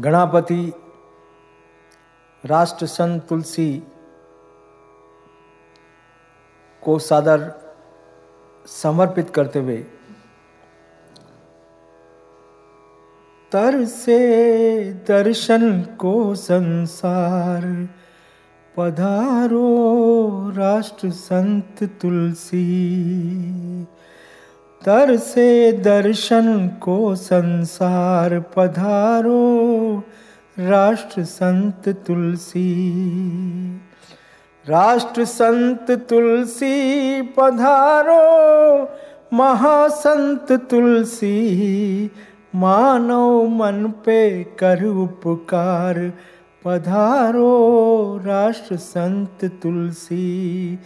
गणापति, राष्ट्र संत तुलसी, को सादर समर्पित करते हुए, तर से दर्शन को संसार, पधारो राष्ट्र संत तुलसी। तर से दर्शन को संसार पधारो, राष्ट्र संत तुलसी। राष्ट्र संत तुलसी पधारो, महासंत तुलसी। मानव मन पे कर उपकार पधारो, राष्ट्र संत तुलसी।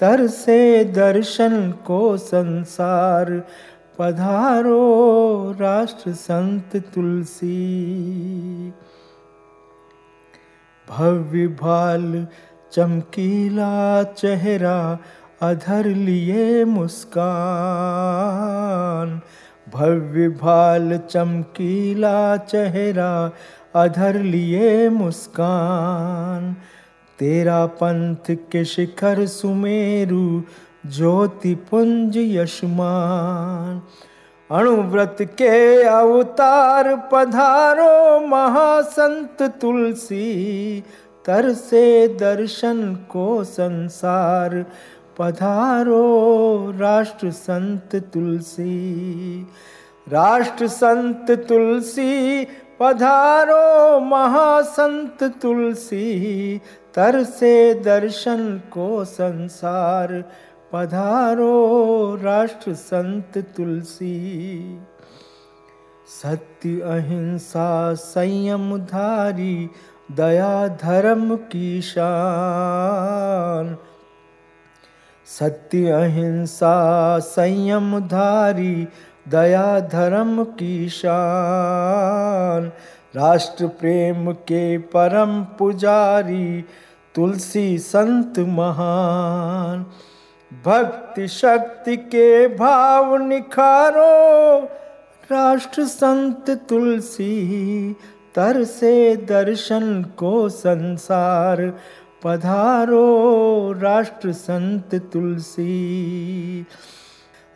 तर से दर्शन को संसार, पधारो राष्ट्र संत तुलसी। भव्य भाल चमकीला चेहरा, अधर लिए मुस्कान। भव्य भाल चमकीला चेहरा, अधर लिए मुस्कान। तेरा पंथ के शिखर सुमेरु, ज्योति पुंज यशमान। अणुव्रत के अवतार पधारो महासंत तुलसी, तर से दर्शन को संसार पधारो राष्ट्र संत तुलसी। राष्ट्र संत तुलसी पधारो महासंत तुलसी, तर से दर्शन को संसार। पधारो राष्ट्र संत तुलसी। सत्य अहिंसा संयम धारी, दया धर्म की शान। सत्य अहिंसा संयम धारी दया धर्म की शान राष्ट्र प्रेम के परम पुजारी, तुलसी संत महान। भक्ति शक्ति के भाव निखारो, राष्ट्र संत तुलसी, तर से दर्शन को संसार पधारो, राष्ट्र संत तुलसी।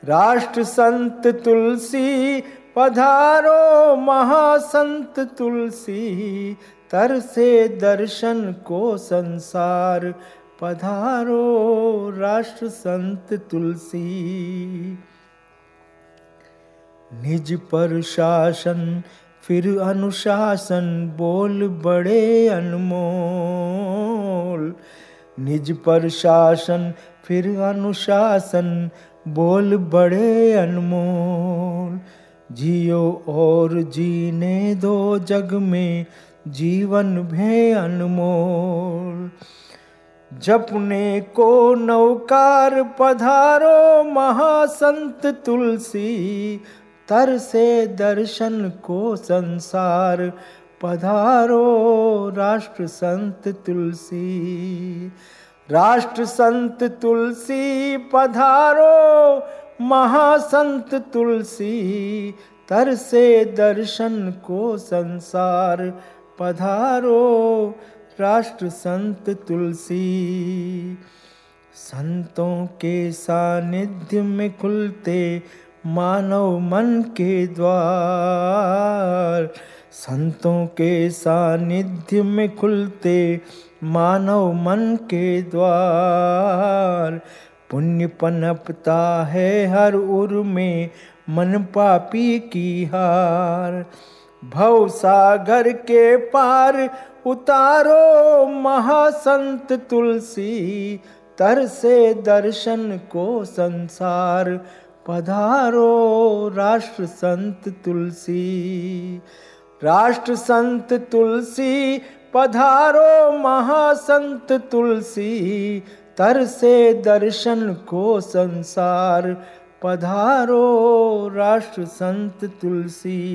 राष्ट्र संत तुलसी, पधारो महासंत तुलसी, तर से दर्शन को संसार, पधारो राष्ट्र संत तुलसी। निज पर शासन, फिर अनुशासन, बोल बड़े अनमोल। निज पर शासन, फिर अनुशासन बोल बड़े अनमोल, जियो और जीने दो जग में जीवन भे अनमोल। जपने को नौकार पधारो महासंत तुलसी, तर से दर्शन को संसार पधारो राष्ट्र संत तुलसी। राष्ट्र संत तुलसी पधारो, महासंत तुलसी, तरसे दर्शन को संसार पधारो राष्ट्र संत तुलसी। संतों के सानिध्य में खुलते मानव मन के द्वार। संतों के सानिध्य में खुलते मानव मन के द्वार। पुण्य पनपता है हर उर में मन पापी की हार। भव सागर के पार उतारो महासंत तुलसी, तर से दर्शन को संसार, पधारो राष्ट्र संत तुलसी। राष्ट्र संत तुलसी, पधारो महासंत तुलसी, तर से दर्शन को संसार, पधारो राष्ट्र संत तुलसी।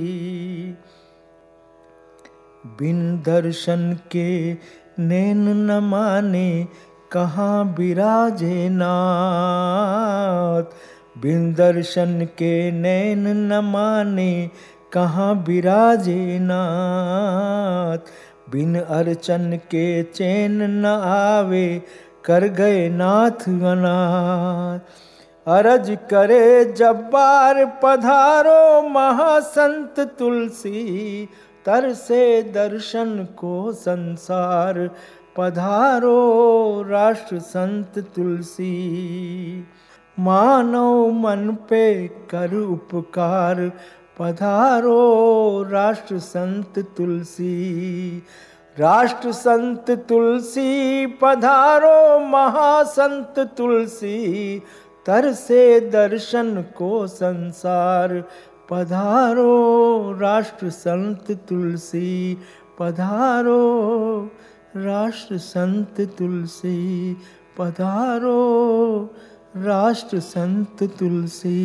बिन दर्शन के नैन न माने, कहाँ बिराजे नाथ? बिन दर्शन के नैन न माने कहाँ बिराजे नाथ बिन अर्चन के चैन न आवे, कर गए नाथ अनाथ। अरज करे जब्बार पधारो महासंत तुलसी, तर से दर्शन को संसार पधारो राष्ट्र संत तुलसी। मानव मन पे कर उपकार पधारो राष्ट्र संत तुलसी, राष्ट्र संत तुलसी, पधारो महासंत तुलसी, तर से दर्शन को संसार, पधारो राष्ट्र संत तुलसी, पधारो राष्ट्र संत तुलसी, पधारो राष्ट्र संत तुलसी।